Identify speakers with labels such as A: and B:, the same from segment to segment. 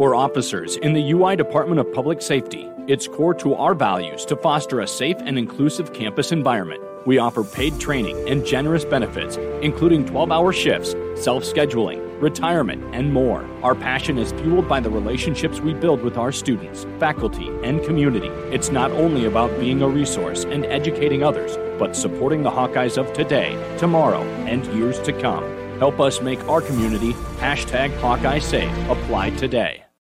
A: For officers in the UI Department of Public Safety, it's core to our values to foster a safe and inclusive campus environment. We offer paid training and generous benefits, including 12 hour shifts, self scheduling, retirement, and more. Our passion is fueled by the relationships we build with our students, faculty, and community. It's not only about being a resource and educating others, but supporting the Hawkeyes of today, tomorrow, and years to come. Help us make our community hashtag Hawkeye Safe apply today.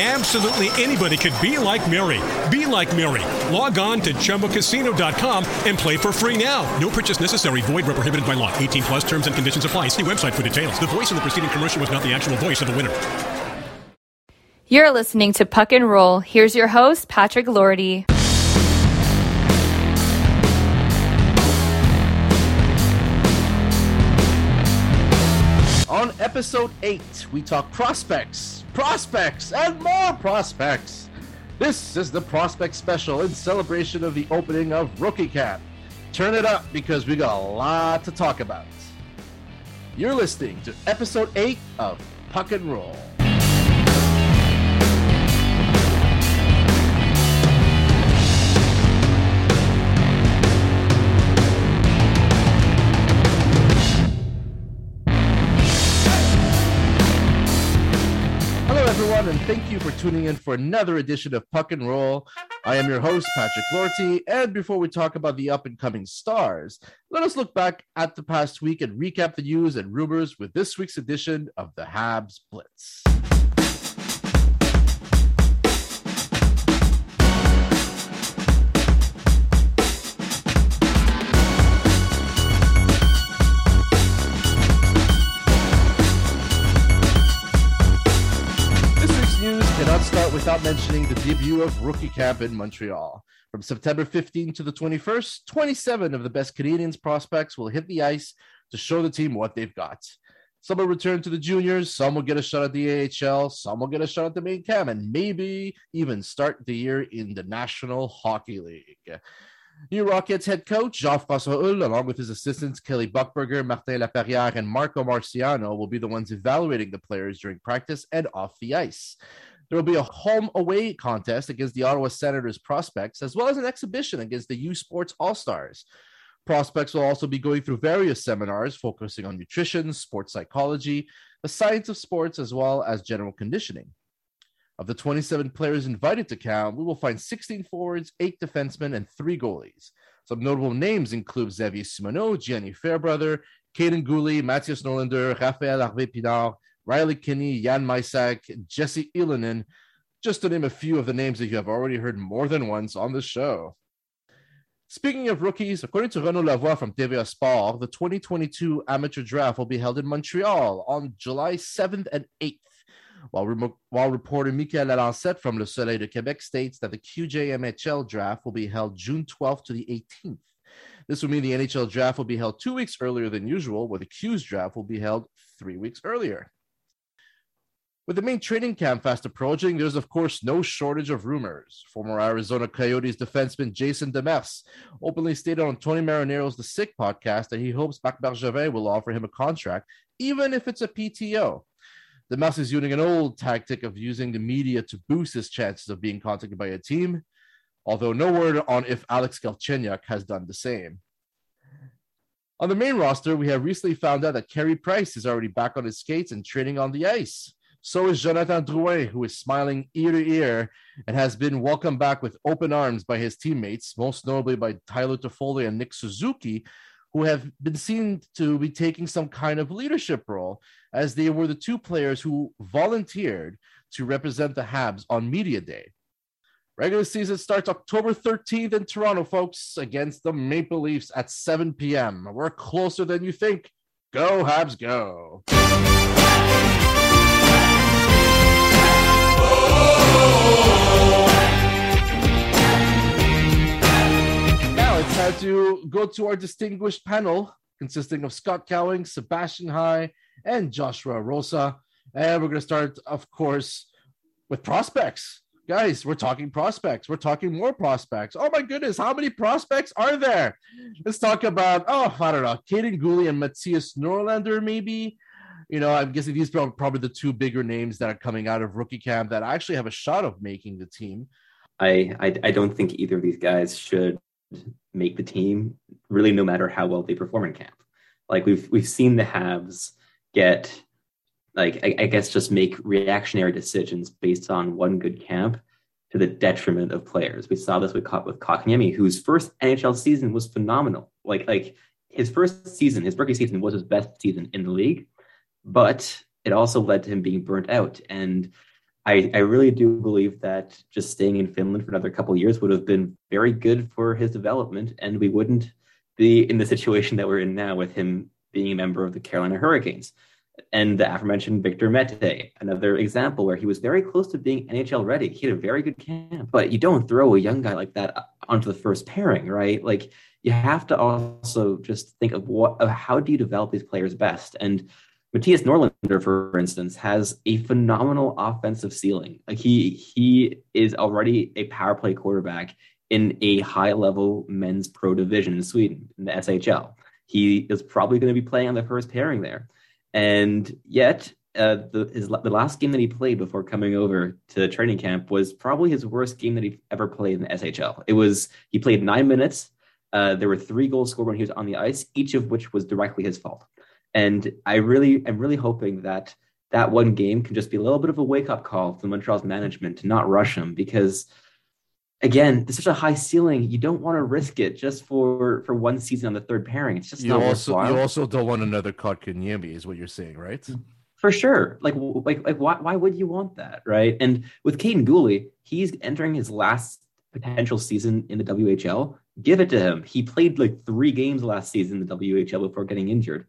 B: Absolutely anybody could be like Mary. Be like Mary. Log on to ChumbaCasino.com and play for free now. No purchase necessary. Void where prohibited by law. 18 plus terms and conditions apply. See website for details. The voice in the preceding commercial was not the actual voice of the winner.
C: You're listening to Puck and Roll. Here's your host, Patrick Lordy.
D: On episode 8, we talk prospects, prospects, and more prospects. This is the prospect special in celebration of the opening of Rookie Camp. Turn it up because we got a lot to talk about. You're listening to episode 8 of Puck and Roll. Everyone, and thank you for tuning in for another edition of Puck and Roll. I am your host, Patrick Lorty. And before we talk about the up and coming stars, let us look back at the past week and recap the news and rumors with this week's edition of the Habs Blitz. Without mentioning the debut of Rookie Camp in Montreal. From September 15 to the 21st, 27 of the best Canadians prospects will hit the ice to show the team what they've got. Some will return to the juniors, some will get a shot at the AHL, some will get a shot at the main cam, and maybe even start the year in the National Hockey League. New Rockets head coach Jean-François Houle, along with his assistants Kelly Buchberger, Martin Laperrière, and Marco Marciano, will be the ones evaluating the players during practice and off the ice. There will be a home away contest against the Ottawa Senators prospects, as well as an exhibition against the U Sports All Stars. Prospects will also be going through various seminars focusing on nutrition, sports psychology, the science of sports, as well as general conditioning. Of the 27 players invited to camp, we will find 16 forwards, 8 defensemen, and 3 goalies. Some notable names include Xavier Simoneau, Gianni Fairbrother, Kaiden Guhle, Mattias Norlinder, Raphael Harvey Pinard, Riley Kidney, Jan Mysak, Jesse Ylönen, just to name a few of the names that you have already heard more than once on the show. Speaking of rookies, according to Renaud Lavoie from TVA Sport, the 2022 amateur draft will be held in Montreal on July 7th and 8th. While, while reporter Michael Lalancette from Le Soleil de Quebec states that the QJMHL draft will be held June 12th to the 18th. This will mean the NHL draft will be held two weeks earlier than usual, where the Q's draft will be held three weeks earlier. With the main training camp fast approaching, there's of course no shortage of rumors. Former Arizona Coyotes defenseman Jason Demers openly stated on Tony Marinaro's The Sick podcast that he hopes Marc Bergevin will offer him a contract, even if it's a PTO. Demers is using an old tactic of using the media to boost his chances of being contacted by a team, although no word on if Alex Galchenyuk has done the same. On the main roster, we have recently found out that Carey Price is already back on his skates and training on the ice. So is Jonathan Drouin, who is smiling ear to ear and has been welcomed back with open arms by his teammates, most notably by Tyler Toffoli and Nick Suzuki, who have been seen to be taking some kind of leadership role, as they were the two players who volunteered to represent the Habs on Media Day. Regular season starts October 13th in Toronto, folks, against the Maple Leafs at 7 p.m. We're closer than you think. Go, Habs, go. Now it's time to go to our distinguished panel consisting of Scott Cowing, Sebastian High, and Joshua Rosa. And we're going to start, of course, with prospects. Guys, we're talking prospects. We're talking more prospects. Oh my goodness, how many prospects are there? Let's talk about, oh, I don't know, Kaiden Guhle and Mattias Norlinder, maybe. You know, I'm guessing these are probably the two bigger names that are coming out of rookie camp that actually have a shot of making the team.
E: I, I, I don't think either of these guys should make the team, really, no matter how well they perform in camp. Like we've we've seen the Habs get like I, I, guess just make reactionary decisions based on one good camp to the detriment of players. We saw this with with Kotkaniemi, whose first NHL season was phenomenal. Like like his first season, his rookie season was his best season in the league, but it also led to him being burnt out. And I, I really do believe that just staying in Finland for another couple years would have been very good for his development, and we wouldn't be in the situation that we're in now with him being a member of the Carolina Hurricanes and the aforementioned Victor Mete, another example where he was very close to being NHL ready. He had a very good camp, but you don't throw a young guy like that onto the first pairing, right? Like you have to also just think of what, of how do you develop these players best? And Mattias Norlinder, for instance, has a phenomenal offensive ceiling. Like he he is already a power play quarterback in a high level men's pro division in Sweden in the SHL. He is probably going to be playing on the first pairing there. And yet, uh, the his, the last game that he played before coming over to training camp was probably his worst game that he ever played in the SHL. It was he played nine minutes. Uh, there were three goals scored when he was on the ice, each of which was directly his fault. And I really, am really hoping that that one game can just be a little bit of a wake up call to Montreal's management to not rush him because again, there's such a high ceiling. You don't want to risk it just for for one season on the third pairing. It's just
D: you
E: not
D: also
E: worthwhile.
D: you also don't want another Kotkaniemi, is what you're saying, right?
E: For sure. Like like like why why would you want that, right? And with Kaiden Guhle, he's entering his last potential season in the WHL. Give it to him. He played like three games last season in the WHL before getting injured,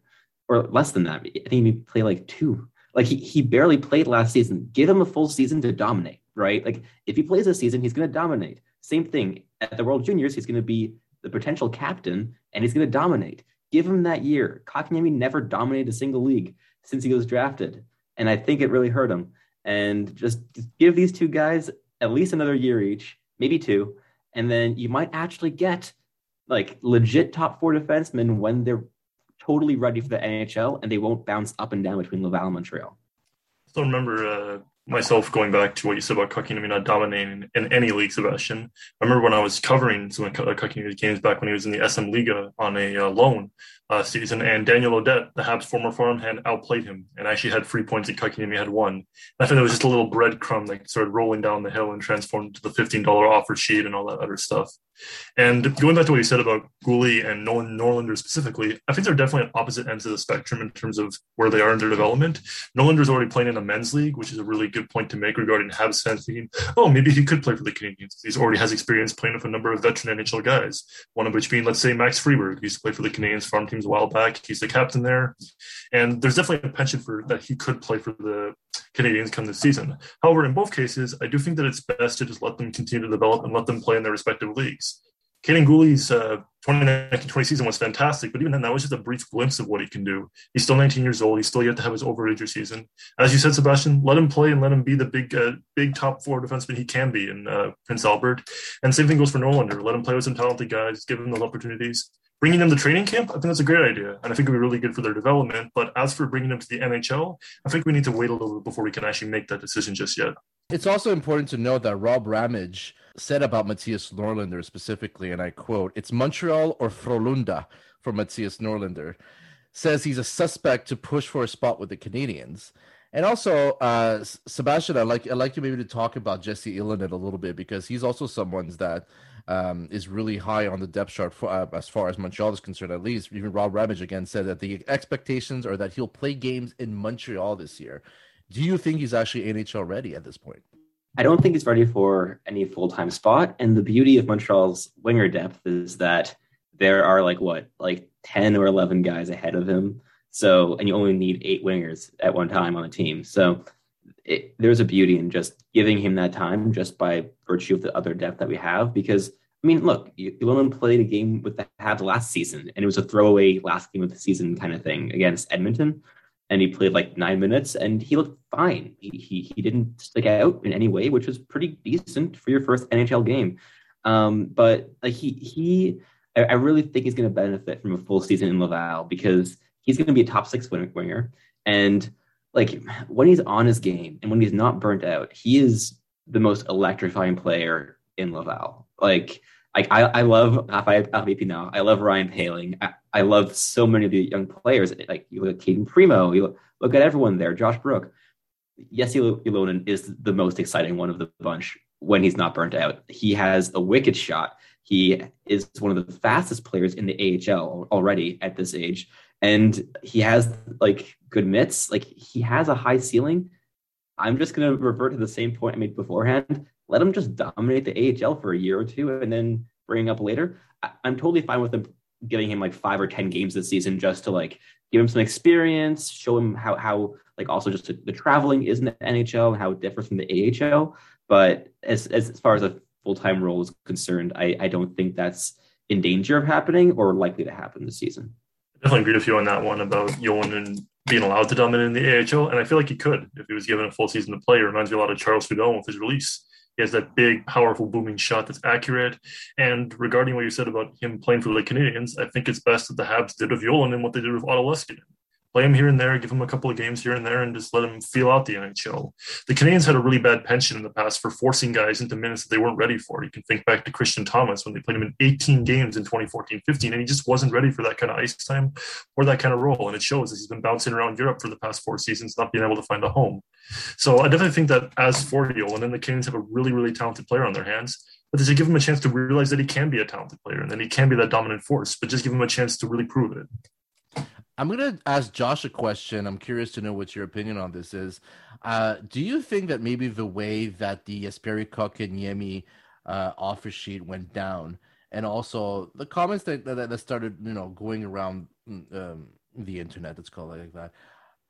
E: or less than that. I think he played like two. Like he, he barely played last season. Give him a full season to dominate right? Like if he plays this season, he's going to dominate. Same thing at the World Juniors, he's going to be the potential captain and he's going to dominate. Give him that year. Kotkaniemi never dominated a single league since he was drafted, and I think it really hurt him. And just give these two guys at least another year each, maybe two, and then you might actually get like legit top four defensemen when they're totally ready for the NHL and they won't bounce up and down between Laval and Montreal.
F: I still remember uh, myself going back to what you said about Kotkaniemi not dominating in any league, Sebastian. I remember when I was covering some of Kotkaniemi's games back when he was in the SM Liga on a uh, loan uh, season, and Daniel Audette, the Habs former farmhand, outplayed him and actually had three points and Kotkaniemi had one. I think it was just a little breadcrumb that started rolling down the hill and transformed to the $15 offer sheet and all that other stuff. And going back to what you said about Guhle and Nolan Norlinder specifically, I think they're definitely at opposite ends of the spectrum in terms of where they are in their development. Norlinder's already playing in a men's league, which is a really good point to make regarding Habs fans thinking, oh, maybe he could play for the Canadiens. He already has experience playing with a number of veteran NHL guys, one of which being, let's say, Max Friberg. He used to play for the Canadiens farm teams a while back. He's the captain there. And there's definitely a penchant for that he could play for the Canadiens come this season. However, in both cases, I do think that it's best to just let them continue to develop and let them play in their respective leagues. Kaiden Guhle's uh, 2019-20 season was fantastic, but even then, that was just a brief glimpse of what he can do. He's still 19 years old. He's still yet to have his over season. As you said, Sebastian, let him play and let him be the big, uh, big top four defenseman he can be in uh, Prince Albert. And same thing goes for Norlinder. Let him play with some talented guys, give him those opportunities. Bringing them to training camp, I think that's a great idea, and I think it'd be really good for their development. But as for bringing them to the NHL, I think we need to wait a little bit before we can actually make that decision just yet.
D: It's also important to note that Rob Ramage said about Mattias Norlinder specifically, and I quote, "It's Montreal or Frolunda for Mattias Norlinder." Says he's a suspect to push for a spot with the Canadians. And also, uh, Sebastian, I like I'd like you maybe to talk about Jesse Ylönen a little bit because he's also someone that um, is really high on the depth chart for, uh, as far as Montreal is concerned. At least, even Rob Ramage again said that the expectations are that he'll play games in Montreal this year. Do you think he's actually NHL ready at this point?
E: I don't think he's ready for any full time spot. And the beauty of Montreal's winger depth is that there are like what, like 10 or 11 guys ahead of him. So, and you only need eight wingers at one time on a team. So, it, there's a beauty in just giving him that time just by virtue of the other depth that we have. Because, I mean, look, Ylönen played a game with the Habs last season, and it was a throwaway last game of the season kind of thing against Edmonton. And he played like nine minutes and he looked fine. He, he, he didn't stick out in any way, which was pretty decent for your first NHL game. Um, but like he he I, really think he's going to benefit from a full season in Laval because he's going to be a top six winger. And like when he's on his game and when he's not burnt out, he is the most electrifying player in Laval. Like like I, I love Rafael now. I love Ryan Poehling. I, I love so many of the young players. Like you look at Cayden Primeau, you look, look at everyone there. Josh Brook. Jesse Ylönen is the most exciting one of the bunch when he's not burnt out. He has a wicked shot. He is one of the fastest players in the AHL already at this age. And he has like good mitts. Like he has a high ceiling. I'm just going to revert to the same point I made beforehand. Let him just dominate the AHL for a year or two and then bring up later. I'm totally fine with him giving him like five or 10 games this season just to like give him some experience, show him how, how like also just the traveling is in the NHL and how it differs from the AHL. But as, as, far as a full time role is concerned, I, I don't think that's in danger of happening or likely to happen this season.
F: I definitely agree with you on that one about Ylönen being allowed to dominate in the AHL, and I feel like he could if he was given a full season to play. It reminds me a lot of Charles Hudon with his release. He has that big, powerful, booming shot that's accurate. And regarding what you said about him playing for the Canadiens, I think it's best that the Habs did with and what they did with Otto Leskinen play him here and there, give him a couple of games here and there, and just let him feel out the NHL. The Canadiens had a really bad pension in the past for forcing guys into minutes that they weren't ready for. You can think back to Christian Thomas when they played him in 18 games in 2014-15, and he just wasn't ready for that kind of ice time or that kind of role. And it shows as he's been bouncing around Europe for the past four seasons, not being able to find a home. So I definitely think that as for and then the Canadiens have a really, really talented player on their hands. But they should give him a chance to realize that he can be a talented player and then he can be that dominant force, but just give him a chance to really prove it.
D: I'm gonna ask Josh a question. I'm curious to know what your opinion on this is. Uh, do you think that maybe the way that the Jesperi Kotkaniemi uh, offer sheet went down, and also the comments that that, that started, you know, going around um, the internet, let's call it like that,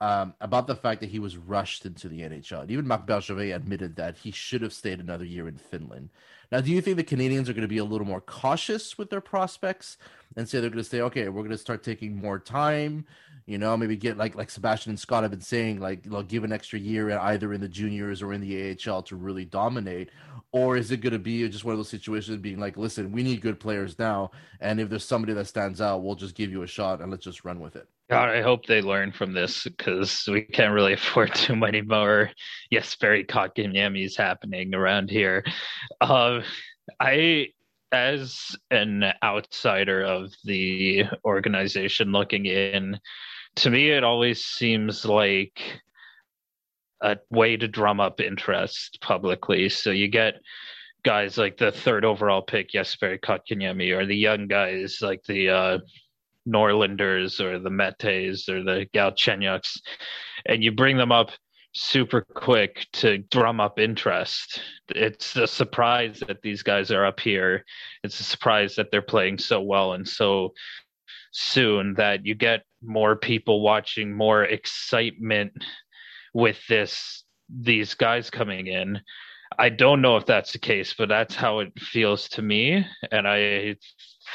D: um, about the fact that he was rushed into the NHL. And even Marc Bergevin admitted that he should have stayed another year in Finland. Now, do you think the Canadians are going to be a little more cautious with their prospects and say they're going to say, okay, we're going to start taking more time, you know, maybe get like like Sebastian and Scott have been saying, like, know, give an extra year either in the juniors or in the AHL to really dominate, or is it going to be just one of those situations being like, listen, we need good players now, and if there's somebody that stands out, we'll just give you a shot and let's just run with it.
G: God, I hope they learn from this because we can't really afford too many more Jesperi Kotkaniemi's happening around here. Uh, I, as an outsider of the organization looking in, to me, it always seems like a way to drum up interest publicly. So you get guys like the third overall pick, Jesperi Kotkaniemi, or the young guys like the uh, Norlinders or the Metes or the Galchenyuks, and you bring them up super quick to drum up interest. It's a surprise that these guys are up here. It's a surprise that they're playing so well and so soon that you get more people watching, more excitement with this these guys coming in. I don't know if that's the case, but that's how it feels to me. And I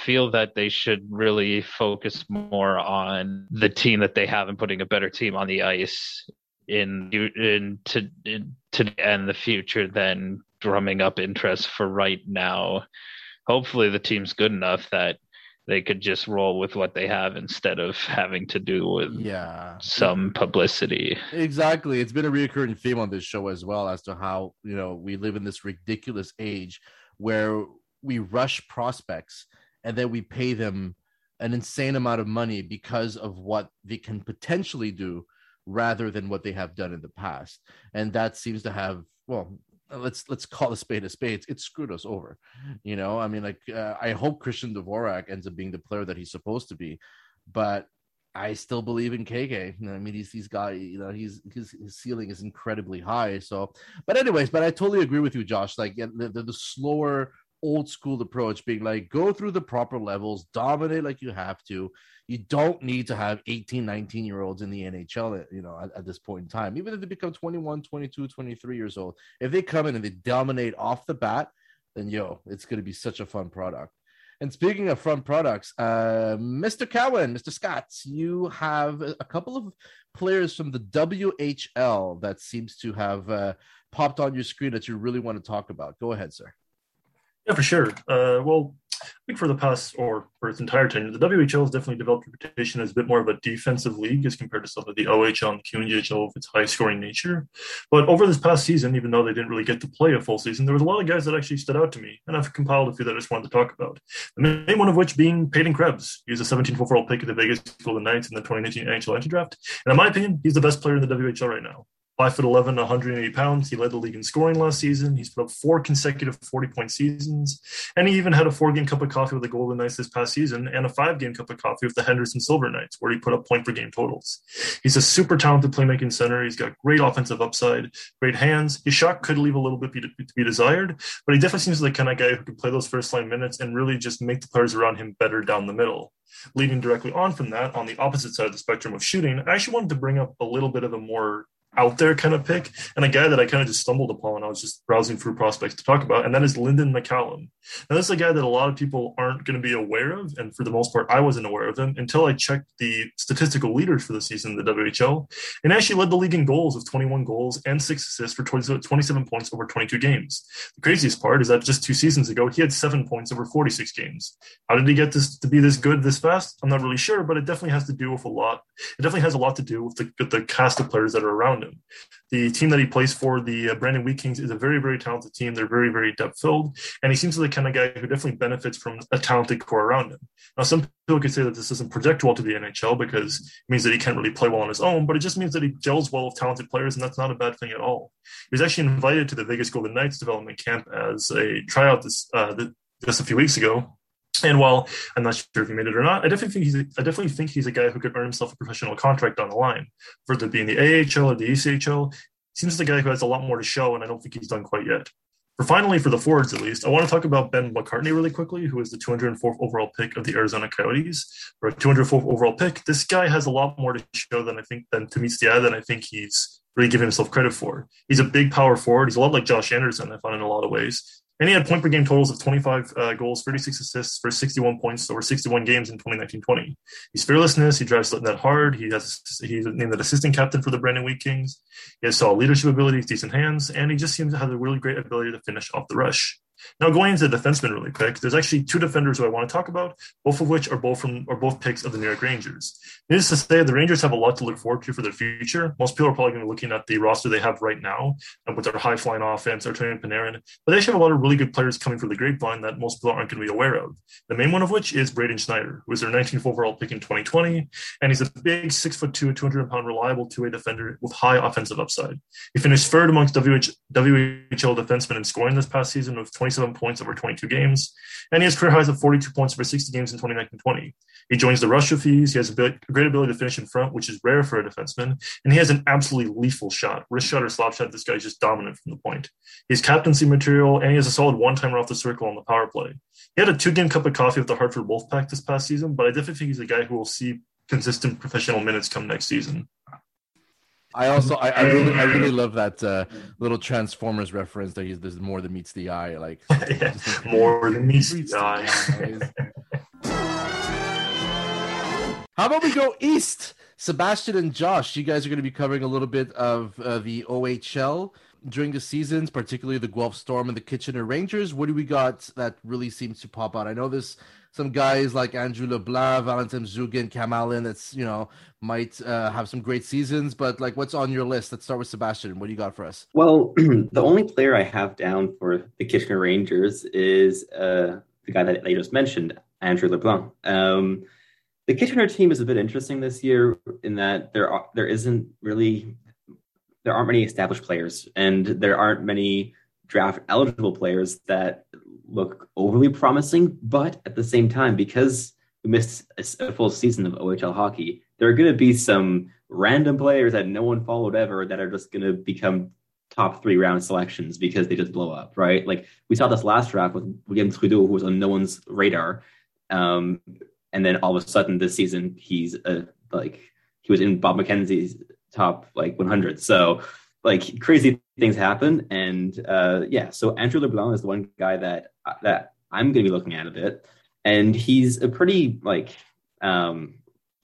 G: feel that they should really focus more on the team that they have and putting a better team on the ice in in to in, to end the future than drumming up interest for right now. Hopefully, the team's good enough that they could just roll with what they have instead of having to do with
D: yeah
G: some publicity.
D: Exactly. It's been a recurring theme on this show as well as to how, you know, we live in this ridiculous age where we rush prospects and then we pay them an insane amount of money because of what they can potentially do rather than what they have done in the past and that seems to have well let's let's call a spade a spade it screwed us over you know i mean like uh, i hope christian dvorak ends up being the player that he's supposed to be but I still believe in KK. I mean, he's he's got you know he's his, his ceiling is incredibly high. So, but anyways, but I totally agree with you, Josh. Like the, the, the slower old school approach being like go through the proper levels dominate like you have to you don't need to have 18 19 year olds in the nhl you know at, at, this point in time even if they become 21 22 23 years old if they come in and they dominate off the bat then yo it's going to be such a fun product And speaking of front products, uh, Mr. Cowan, Mr. Scott, you have a couple of players from the WHL that seems to have uh, popped on your screen that you really want to talk about. Go ahead, sir.
F: Yeah, for sure. Uh, well, I think for the past or for its entire tenure, the WHL has definitely developed a reputation as a bit more of a defensive league as compared to some of the OHL and QMJHL with its high scoring nature. But over this past season, even though they didn't really get to play a full season, there was a lot of guys that actually stood out to me, and I've compiled a few that I just wanted to talk about. The main one of which being Peyton Krebs. He was a 17th overall pick of the Vegas Golden Knights in the 2019 NHL entry draft, and in my opinion, he's the best player in the WHL right now. Five foot 11, 180 pounds. He led the league in scoring last season. He's put up four consecutive 40 point seasons. And he even had a four game cup of coffee with the Golden Knights this past season and a five game cup of coffee with the Henderson Silver Knights, where he put up point per game totals. He's a super talented playmaking center. He's got great offensive upside, great hands. His shot could leave a little bit to be desired, but he definitely seems like the kind of guy who can play those first line minutes and really just make the players around him better down the middle. Leading directly on from that, on the opposite side of the spectrum of shooting, I actually wanted to bring up a little bit of a more out there kind of pick and a guy that I kind of just stumbled upon. I was just browsing through prospects to talk about, and that is Lynden McCallum. Now, this is a guy that a lot of people aren't going to be aware of, and for the most part, I wasn't aware of him until I checked the statistical leaders for the season in the WHL, and actually led the league in goals with 21 goals and six assists for 27 points over 22 games. The craziest part is that just two seasons ago, he had seven points over 46 games. How did he get this to be this good this fast? I'm not really sure, but it definitely has to do with a lot. It definitely has a lot to do with the, with the cast of players that are around him him. The team that he plays for, the uh, Brandon Wheat Kings, is a very, very talented team. They're very, very depth filled, and he seems like the kind of guy who definitely benefits from a talented core around him. Now, some people could say that this doesn't project well to the NHL because it means that he can't really play well on his own, but it just means that he gels well with talented players, and that's not a bad thing at all. He was actually invited to the Vegas Golden Knights development camp as a tryout this uh, just a few weeks ago and while I'm not sure if he made it or not, I definitely think he's a, I definitely think he's a guy who could earn himself a professional contract down the line, whether it be in the AHL or the ECHL. Seems like a guy who has a lot more to show, and I don't think he's done quite yet. For finally, for the forwards at least, I want to talk about Ben McCartney really quickly, who is the 204th overall pick of the Arizona Coyotes. For a 204th overall pick, this guy has a lot more to show than I think than to meet the eye than I think he's really giving himself credit for. He's a big power forward. He's a lot like Josh Anderson, I find in a lot of ways. And he had point per game totals of 25 uh, goals, 36 assists for 61 points over 61 games in 2019-20. He's fearlessness. He drives that hard. He has he's named the assistant captain for the Brandon Wheat Kings. He has solid leadership abilities, decent hands, and he just seems to have a really great ability to finish off the rush. Now going into the defenseman really quick, there's actually two defenders who I want to talk about, both of which are both from are both picks of the New York Rangers. Needless to say, the Rangers have a lot to look forward to for their future. Most people are probably going to be looking at the roster they have right now and with their high flying offense, Artemi Panarin, but they actually have a lot of really good players coming from the grapevine that most people aren't going to be aware of. The main one of which is Braden Schneider, who was their 19th overall pick in 2020, and he's a big six foot two, 200 pound reliable two way defender with high offensive upside. He finished third amongst WH, WHL defensemen in scoring this past season with 27 points over 22 games, and he has career highs of 42 points over 60 games in 2019-20. He joins the rush of fees. He has a, bit, a, great ability to finish in front, which is rare for a defenseman, and he has an absolutely lethal shot, wrist shot or slap shot. This guy is just dominant from the point. He's captaincy material, and he has a solid one-timer off the circle on the power play. He had a two-game cup of coffee with the Hartford Wolfpack this past season, but I definitely think he's a guy who will see consistent professional minutes come next season.
D: I also I, I, really I really love that uh, little Transformers reference that he's there's more than meets the eye like
F: yeah, more than meets the eye.
D: How about we go east? Sebastian and Josh, you guys are going to be covering a little bit of uh, the OHL during the seasons, particularly the Guelph Storm and the Kitchener Rangers. What do we got that really seems to pop out? I know there's some guys like Andrew LeBlanc, Valentin Zhugin, Cam Allen that's, you know, might uh, have some great seasons, but like what's on your list? Let's start with Sebastian. What do you got for us?
E: Well, the only player I have down for the Kitchener Rangers is uh, the guy that I just mentioned, Andrew LeBlanc. Um, the Kitchener team is a bit interesting this year in that there are, there isn't really there aren't many established players and there aren't many draft eligible players that look overly promising. But at the same time, because we missed a, full season of OHL hockey, there are going to be some random players that no one followed ever that are just going to become top three round selections because they just blow up, right? Like we saw this last draft with William Trudeau, who was on no one's radar. Um, and then all of a sudden this season, he's a, like, he was in Bob McKenzie's top like 100. So like crazy things happen. And uh, yeah, so Andrew LeBlanc is the one guy that that I'm going to be looking at a bit. and he's a pretty like um,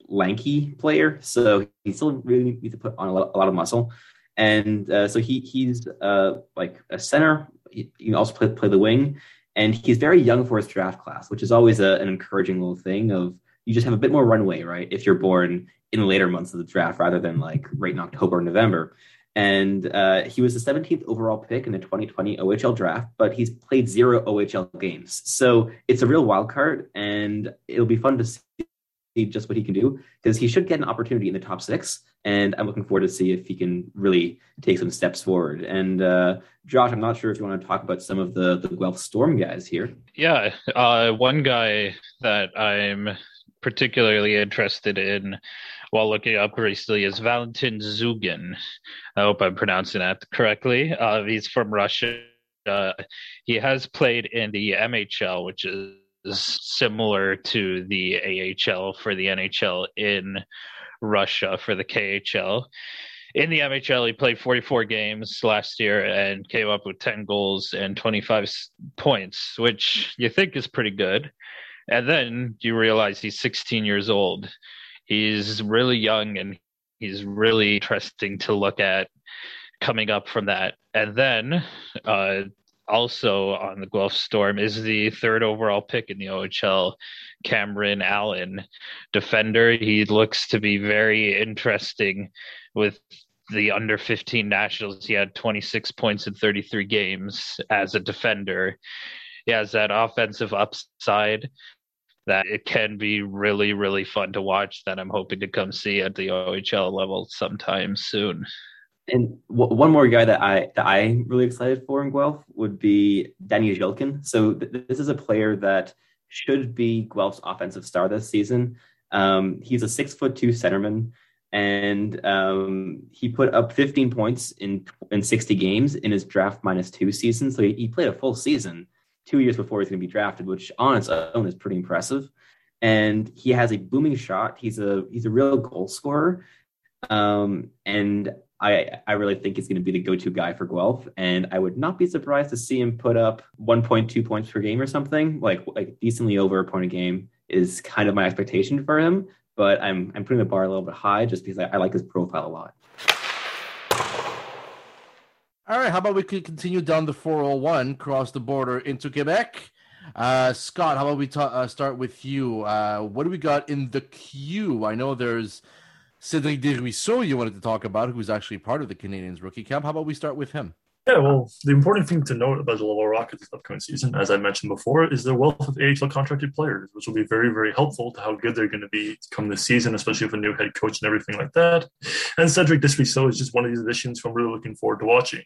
E: lanky player, so he still really needs to put on a lot, a lot of muscle. And uh, so he he's uh, like a center. He, he can also play play the wing, and he's very young for his draft class, which is always a, an encouraging little thing. Of you just have a bit more runway, right? If you're born in later months of the draft rather than like right in October or November. And uh, he was the 17th overall pick in the 2020 OHL draft, but he's played zero OHL games. So it's a real wild card, and it'll be fun to see just what he can do because he should get an opportunity in the top six. And I'm looking forward to see if he can really take some steps forward. And uh, Josh, I'm not sure if you want to talk about some of the the Guelph Storm guys here.
G: Yeah, uh, one guy that I'm particularly interested in while looking up recently is Valentin Zhugin. I hope I'm pronouncing that correctly. Uh, he's from Russia. Uh, he has played in the MHL, which is similar to the AHL for the NHL in Russia for the KHL. In the MHL, he played 44 games last year and came up with 10 goals and 25 points, which you think is pretty good. And then you realize he's 16 years old he's really young and he's really interesting to look at coming up from that. And then uh, also on the Guelph Storm is the third overall pick in the OHL, Cameron Allen, defender. He looks to be very interesting with the under 15 nationals. He had 26 points in 33 games as a defender. He has that offensive upside that it can be really, really fun to watch that I'm hoping to come see at the OHL level sometime soon.
E: And w- one more guy that I that I'm really excited for in Guelph would be Danny Zhilkin. So th- this is a player that should be Guelph's offensive star this season. Um, he's a six foot two centerman, and um, he put up 15 points in in 60 games in his draft minus two season. So he, he played a full season two years before he's going to be drafted, which on its own is pretty impressive. And he has a booming shot. He's a he's a real goal scorer, um, and I I really think he's going to be the go-to guy for Guelph. And I would not be surprised to see him put up 1.2 points per game or something like like decently over a point a game is kind of my expectation for him. But I'm I'm putting the bar a little bit high just because I, I like his profile a lot.
D: All right, how about we could continue down the 401, cross the border into Quebec? Uh, Scott, how about we ta- uh, start with you? Uh, what do we got in the queue? I know there's Cedric Desruisseaux you wanted to talk about, who's actually part of the Canadiens rookie camp. How about we start with him?
F: Yeah, well, the important thing to note about the Laval Rockets this upcoming season, as I mentioned before, is their wealth of AHL contracted players, which will be very, very helpful to how good they're going to be come this season, especially with a new head coach and everything like that. And Cedric Desruisseaux is just one of these additions who I'm really looking forward to watching.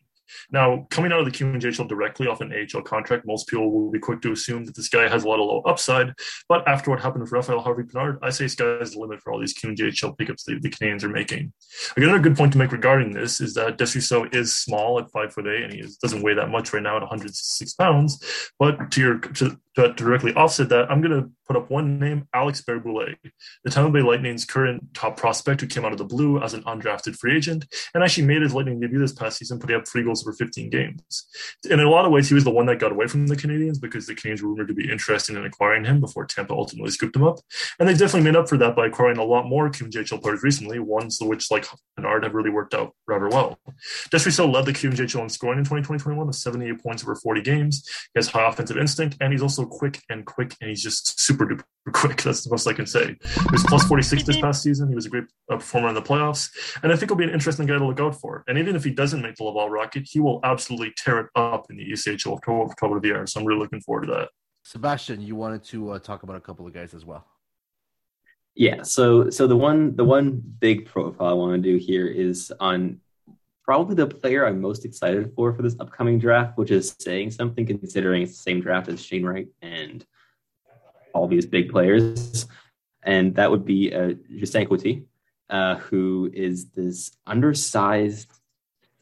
F: Now, coming out of the QMJHL directly off an AHL contract, most people will be quick to assume that this guy has a lot of low upside. But after what happened with Raphael Harvey Pinard, I say sky's the limit for all these QMJHL pickups the, the Canadiens are making. Another good point to make regarding this is that Desruisseaux is small at five foot eight, and he is, doesn't weigh that much right now at 106 pounds. But to your to, to directly offset that, I'm going to put up one name, Alex Barré-Boulet, the Tampa Bay Lightning's current top prospect who came out of the blue as an undrafted free agent and actually made his Lightning debut this past season, putting up three goals over 15 games. And in a lot of ways, he was the one that got away from the Canadians because the Canadiens were rumored to be interested in acquiring him before Tampa ultimately scooped him up. And they definitely made up for that by acquiring a lot more QMJHL players recently, ones which, like Pinard, have really worked out rather well. Desruisseaux led the QMJHL in scoring in 2021 with 78 points over 40 games. He has high offensive instinct, and he's also quick and quick, and he's just super duper quick. That's the most I can say. He was plus 46 this past season. He was a great uh, performer in the playoffs, and I think he'll be an interesting guy to look out for. And even if he doesn't make the Laval Rocket, he will absolutely tear it up in the ECHL of October of the year. So I'm really looking forward to that.
D: Sebastian, you wanted to uh, talk about a couple of guys as well.
E: Yeah, so so the one the one big profile I want to do here is on probably the player I'm most excited for for this upcoming draft, which is saying something considering it's the same draft as Shane Wright and all these big players, and that would be uh, Justin Côté, uh, who is this undersized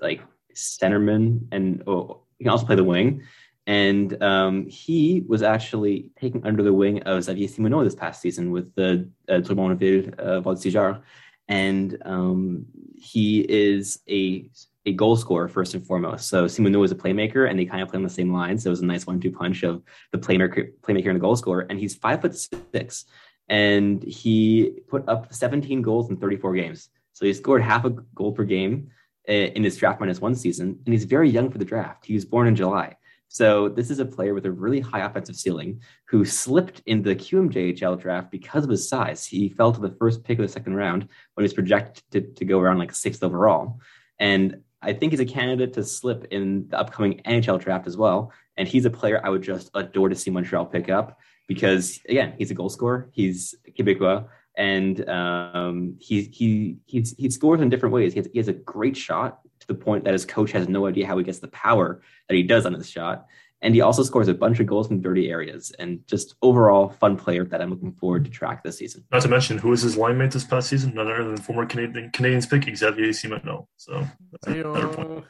E: like centerman, and oh, he can also play the wing. And um, he was actually taken under the wing of Xavier Simoneau this past season with the uh, Drummondville uh. And um, he is a a goal scorer first and foremost. So Simon was a playmaker, and they kind of play on the same line. So it was a nice one-two punch of the playmaker, playmaker and the goal scorer. And he's five foot six, and he put up 17 goals in 34 games. So he scored half a goal per game eh, in his draft minus one season, and he's very young for the draft. He was born in July. So this is a player with a really high offensive ceiling who slipped in the QMJHL draft because of his size. He fell to the first pick of the second round when he was projected to, to go around like sixth overall. And I think he's a candidate to slip in the upcoming NHL draft as well. And he's a player I would just adore to see Montreal pick up because, again, he's a goal scorer. He's Quebecois, and um, he he he's, he scores in different ways. He has, he has a great shot to the point that his coach has no idea how he gets the power that he does on his shot. And he also scores a bunch of goals from dirty areas and just overall fun player that I'm looking forward to track this season.
F: Not to mention, who was his line mate this past season? None other than former Canadian Canadians pick Xavier Simoneau. So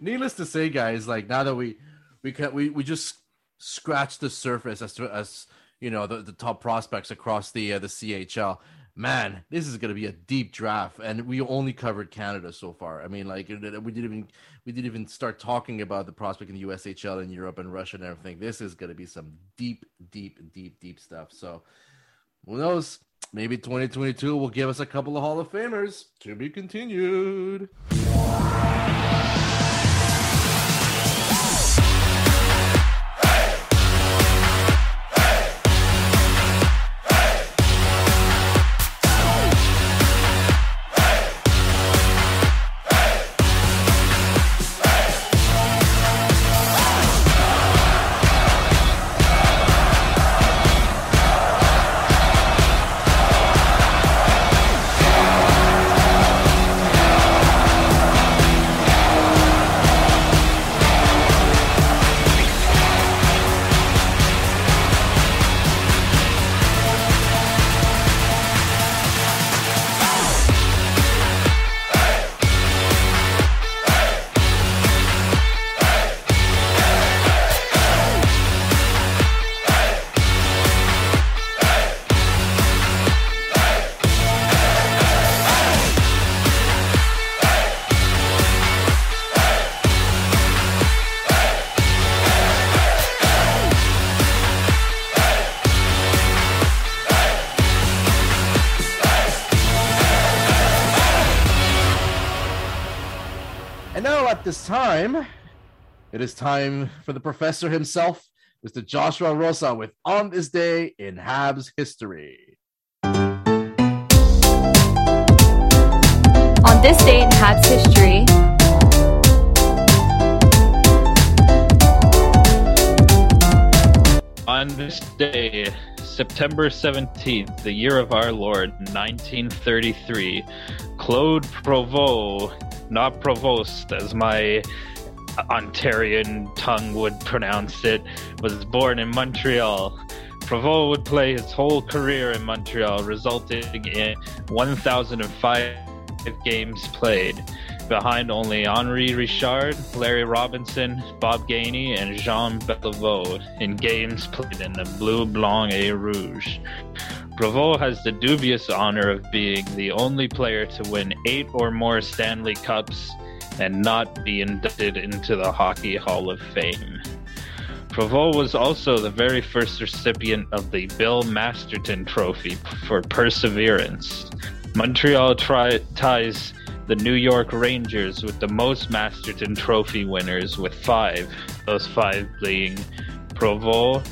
D: needless to say, guys, like now that we we can, we we just scratched the surface as to as you know the, the top prospects across the uh, the CHL man, this is going to be a deep draft, and we only covered Canada so far. I mean, like we didn't even we didn't even start talking about the prospect in the USHL in Europe and Russia and everything. This is going to be some deep, deep, deep, deep stuff. So, who knows? Maybe 2022 will give us a couple of Hall of Famers. To be continued. Time, it is time for the professor himself, Mr. Joshua Rosa, with On This Day in Habs History.
C: On this day in Habs history,
G: On this day, September 17th, the year of our Lord, 1933, Claude Provost not Provost, as my Ontarian tongue would pronounce it, was born in Montreal. Provost would play his whole career in Montreal, resulting in 1,005 games played, behind only Henri Richard, Larry Robinson, Bob Gainey, and Jean Beliveau in games played in the Bleu Blanc et Rouge. Provost has the dubious honor of being the only player to win eight or more Stanley Cups and not be inducted into the Hockey Hall of Fame. Provost was also the very first recipient of the Bill Masterton Trophy for perseverance. Montreal tri- ties the New York Rangers with the most Masterton Trophy winners with five, those five being Provost,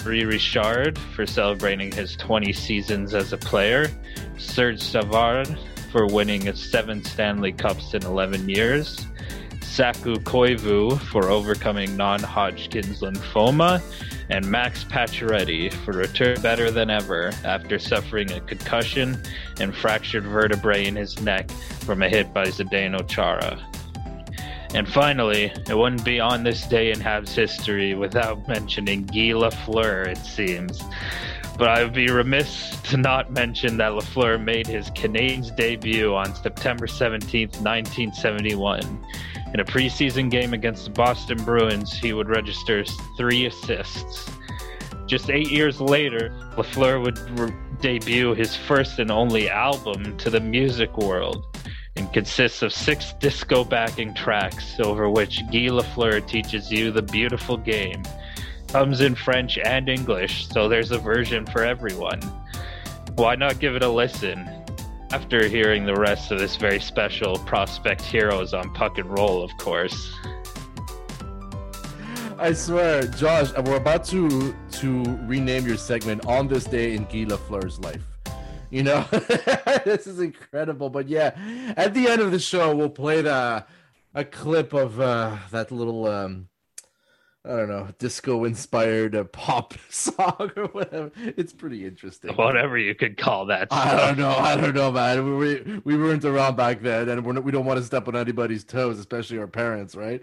G: Henri Richard for celebrating his 20 seasons as a player, Serge Savard for winning seven Stanley Cups in 11 years, Saku Koivu for overcoming non-Hodgkin's lymphoma, and Max Pacioretty for returning better than ever after suffering a concussion and fractured vertebrae in his neck from a hit by Zdeno Chara. And finally, it wouldn't be on this day in Habs history without mentioning Guy Lafleur, it seems. But I would be remiss to not mention that Lafleur made his Canadiens debut on September 17th, 1971. In a preseason game against the Boston Bruins, he would register three assists. Just eight years later, Lafleur would re- debut his first and only album to the music world. and consists of six disco backing tracks over which Guy Lafleur teaches you the beautiful game. Comes in French and English, so there's a version for everyone. Why not give it a listen? After hearing the rest of this very special Prospect Heroes on Puck and Roll, of course.
D: I swear, Josh, we're about to to rename your segment on this day in Guy Lafleur's life. You know, this is incredible. But yeah, at the end of the show, we'll play the a clip of uh, that little um, I don't know, disco inspired uh, pop song or whatever. It's pretty interesting.
G: Whatever you could call that.
D: I don't know. I don't know, man. We, we, we weren't around back then, and we're we don't want to step on anybody's toes, especially our parents, right?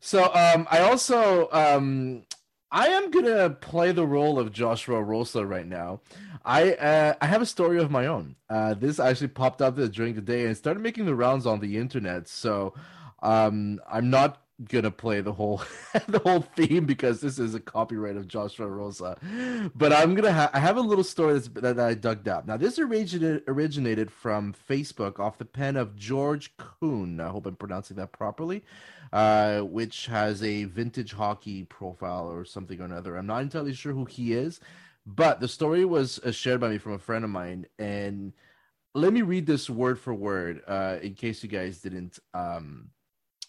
D: So um, I also um, I am gonna play the role of Joshua Rosa right now. I uh, I have a story of my own. Uh, this actually popped up during the day and started making the rounds on the internet. So um, I'm not gonna play the whole the whole theme because this is a copyright of Joshua Rosa. But I'm gonna ha- I have a little story that I dug up. Now this originated originated from Facebook off the pen of George Kuhn. I hope I'm pronouncing that properly. Uh, which has a vintage hockey profile or something or another. I'm not entirely sure who he is, but the story was uh, shared by me from a friend of mine, and let me read this word for word uh, in case you guys didn't um,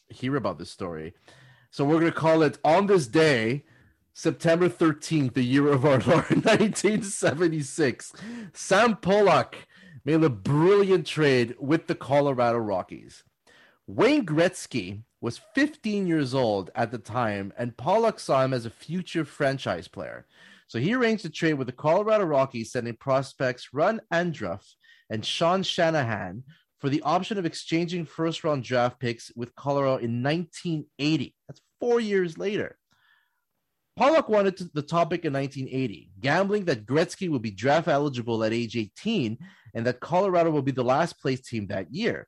D: hear about this story. So we're gonna call it on this day. September 13th, the year of our Lord, 1976. Sam Pollock made a brilliant trade with the Colorado Rockies. Wayne Gretzky was 15 years old at the time, and Pollock saw him as a future franchise player. So he arranged a trade with the Colorado Rockies, sending prospects Ron Andruff and Sean Shanahan for the option of exchanging first round draft picks with Colorado in 1980. That's four years later. Pollock wanted to, the topic in 1980, gambling that Gretzky would be draft eligible at age 18 and that Colorado will be the last place team that year.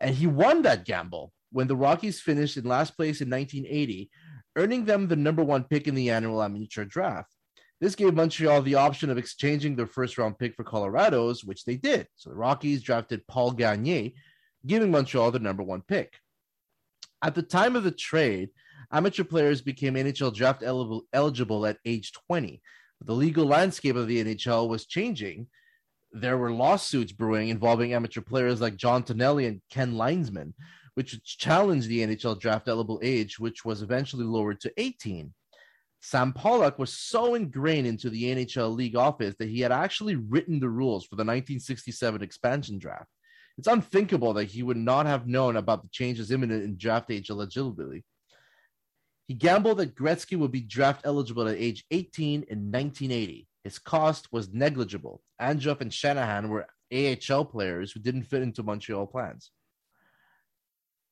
D: And he won that gamble when the Rockies finished in last place in 1980, earning them the number one pick in the annual amateur draft. This gave Montreal the option of exchanging their first round pick for Colorado's, which they did. So the Rockies drafted Paul Gagne, giving Montreal the number one pick. At the time of the trade, amateur players became NHL draft eligible at age 20. But The legal landscape of the NHL was changing. There were lawsuits brewing involving amateur players like John Tonelli and Ken Linseman, which challenged the NHL draft eligible age, which was eventually lowered to 18. Sam Pollock was so ingrained into the NHL league office that he had actually written the rules for the 1967 expansion draft. It's unthinkable that he would not have known about the changes imminent in draft age eligibility. He gambled that Gretzky would be draft eligible at age 18 in 1980. His cost was negligible. Andruff and Shanahan were AHL players who didn't fit into Montreal plans.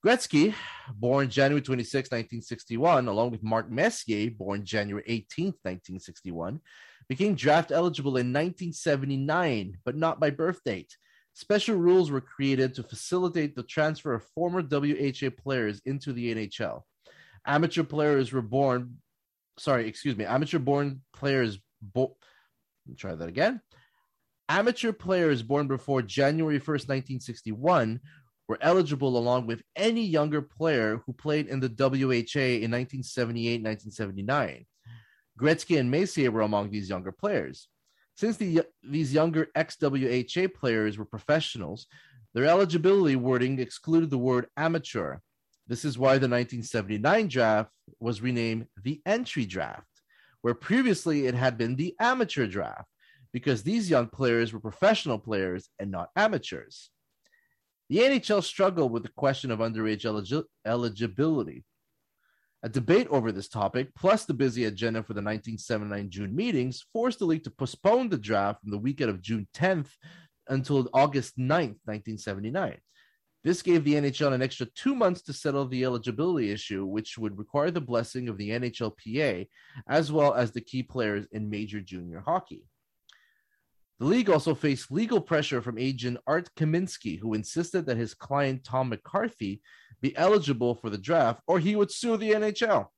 D: Gretzky, born January 26, 1961, along with Mark Messier, born January 18, 1961, became draft eligible in 1979, but not by birth date. Special rules were created to facilitate the transfer of former WHA players into the NHL. Amateur players were born, sorry, excuse me, amateur born players, bo- try that again. Amateur players born before January 1st, 1961 were eligible along with any younger player who played in the WHA in 1978 1979. Gretzky and Messier were among these younger players. Since the, these younger ex WHA players were professionals, their eligibility wording excluded the word amateur. This is why the 1979 draft was renamed the entry draft, where previously it had been the amateur draft, because these young players were professional players and not amateurs. The NHL struggled with the question of underage eligi- eligibility. A debate over this topic, plus the busy agenda for the 1979 June meetings, forced the league to postpone the draft from the weekend of June 10th until August 9th, 1979. This gave the NHL an extra two months to settle the eligibility issue, which would require the blessing of the NHLPA, as well as the key players in major junior hockey. The league also faced legal pressure from agent Art Kaminsky, who insisted that his client Tom McCarthy be eligible for the draft or he would sue the NHL.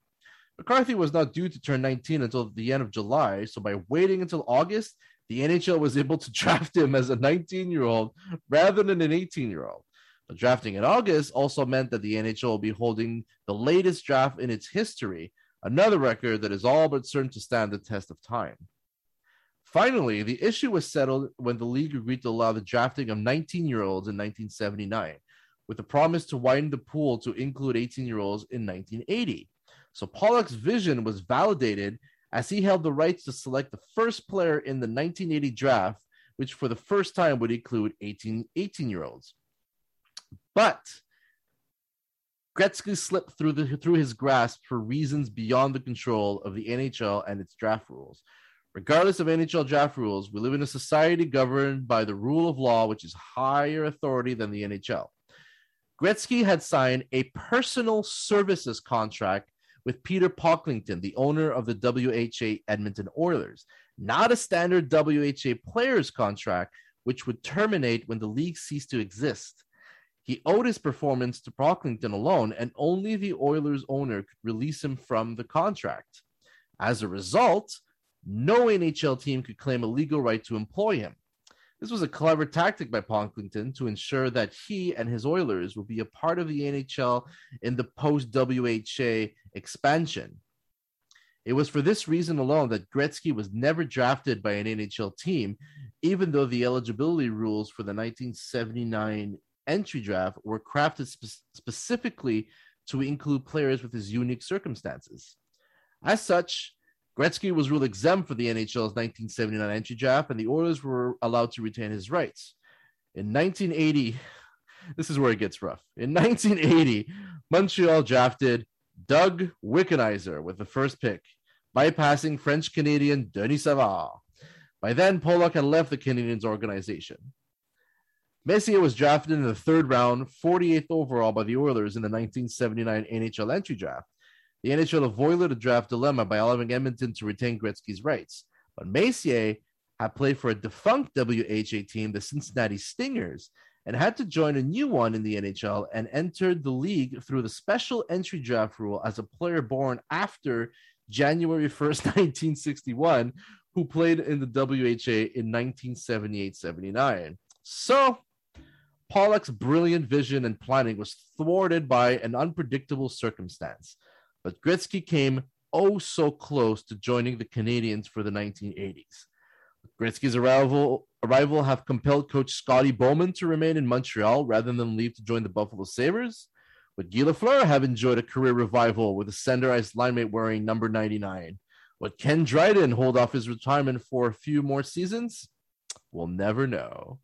D: McCarthy was not due to turn 19 until the end of July, so by waiting until August, the NHL was able to draft him as a 19 year old rather than an 18 year old. But drafting in August also meant that the NHL will be holding the latest draft in its history, another record that is all but certain to stand the test of time. Finally, the issue was settled when the league agreed to allow the drafting of 19 year olds in 1979, with a promise to widen the pool to include 18 year olds in 1980. So Pollock's vision was validated as he held the rights to select the first player in the 1980 draft, which for the first time would include 18, 18 year olds. But Gretzky slipped through, the, through his grasp for reasons beyond the control of the NHL and its draft rules. Regardless of NHL draft rules, we live in a society governed by the rule of law, which is higher authority than the NHL. Gretzky had signed a personal services contract with Peter Pocklington, the owner of the WHA Edmonton Oilers, not a standard WHA players contract, which would terminate when the league ceased to exist. He owed his performance to Pocklington alone, and only the Oilers owner could release him from the contract. As a result, no NHL team could claim a legal right to employ him. This was a clever tactic by Pocklington to ensure that he and his Oilers would be a part of the NHL in the post WHA expansion. It was for this reason alone that Gretzky was never drafted by an NHL team, even though the eligibility rules for the 1979 entry draft were crafted spe- specifically to include players with his unique circumstances. As such, Gretzky was ruled exempt for the NHL's 1979 entry draft, and the Oilers were allowed to retain his rights. In 1980, this is where it gets rough. In 1980, Montreal drafted Doug Wickenheiser with the first pick, bypassing French Canadian Denis Savard. By then, Pollock had left the Canadiens organization. Messier was drafted in the third round, 48th overall by the Oilers in the 1979 NHL entry draft. The NHL avoided a draft dilemma by allowing Edmonton to retain Gretzky's rights. But Messier had played for a defunct WHA team, the Cincinnati Stingers, and had to join a new one in the NHL and entered the league through the special entry draft rule as a player born after January 1st, 1961, who played in the WHA in 1978 79. So, Pollock's brilliant vision and planning was thwarted by an unpredictable circumstance but Gretzky came oh so close to joining the Canadiens for the 1980s. Gretzky's arrival, arrival have compelled coach Scotty Bowman to remain in Montreal rather than leave to join the Buffalo Sabres. Would Guy Lafleur have enjoyed a career revival with a centerized linemate wearing number 99? Would Ken Dryden hold off his retirement for a few more seasons? We'll never know.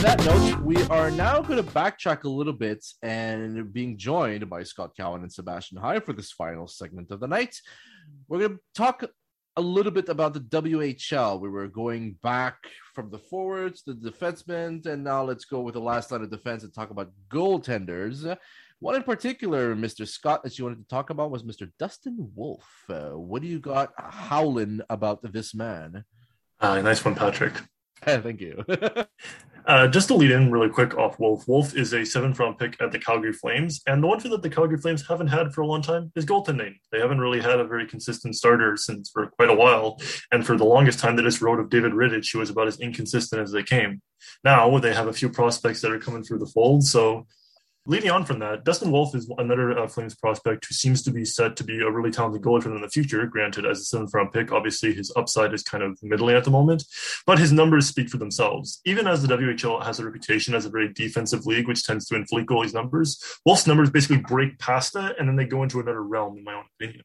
D: On that note, we are now going to backtrack a little bit and being joined by Scott Cowan and Sebastian High for this final segment of the night. We're going to talk a little bit about the WHL. We were going back from the forwards, the defensemen, and now let's go with the last line of defense and talk about goaltenders. One in particular, Mr. Scott, that you wanted to talk about was Mr. Dustin Wolf. Uh, what do you got howling about this man?
F: Uh, nice one, Patrick.
D: Thank you.
F: uh, just to lead in really quick off Wolf. Wolf is a seventh round pick at the Calgary Flames. And the one thing that the Calgary Flames haven't had for a long time is goaltending. They haven't really had a very consistent starter since for quite a while. And for the longest time, they just wrote of David Rittich, who was about as inconsistent as they came. Now they have a few prospects that are coming through the fold. So leading on from that, Dustin Wolf is another uh, Flames prospect who seems to be set to be a really talented goalie for them in the future. Granted, as a seventh round pick, obviously his upside is kind of middling at the moment, but his numbers speak for themselves. Even as the WHL has a reputation as a very defensive league, which tends to inflate goalies' numbers, Wolf's numbers basically break past that and then they go into another realm, in my own opinion.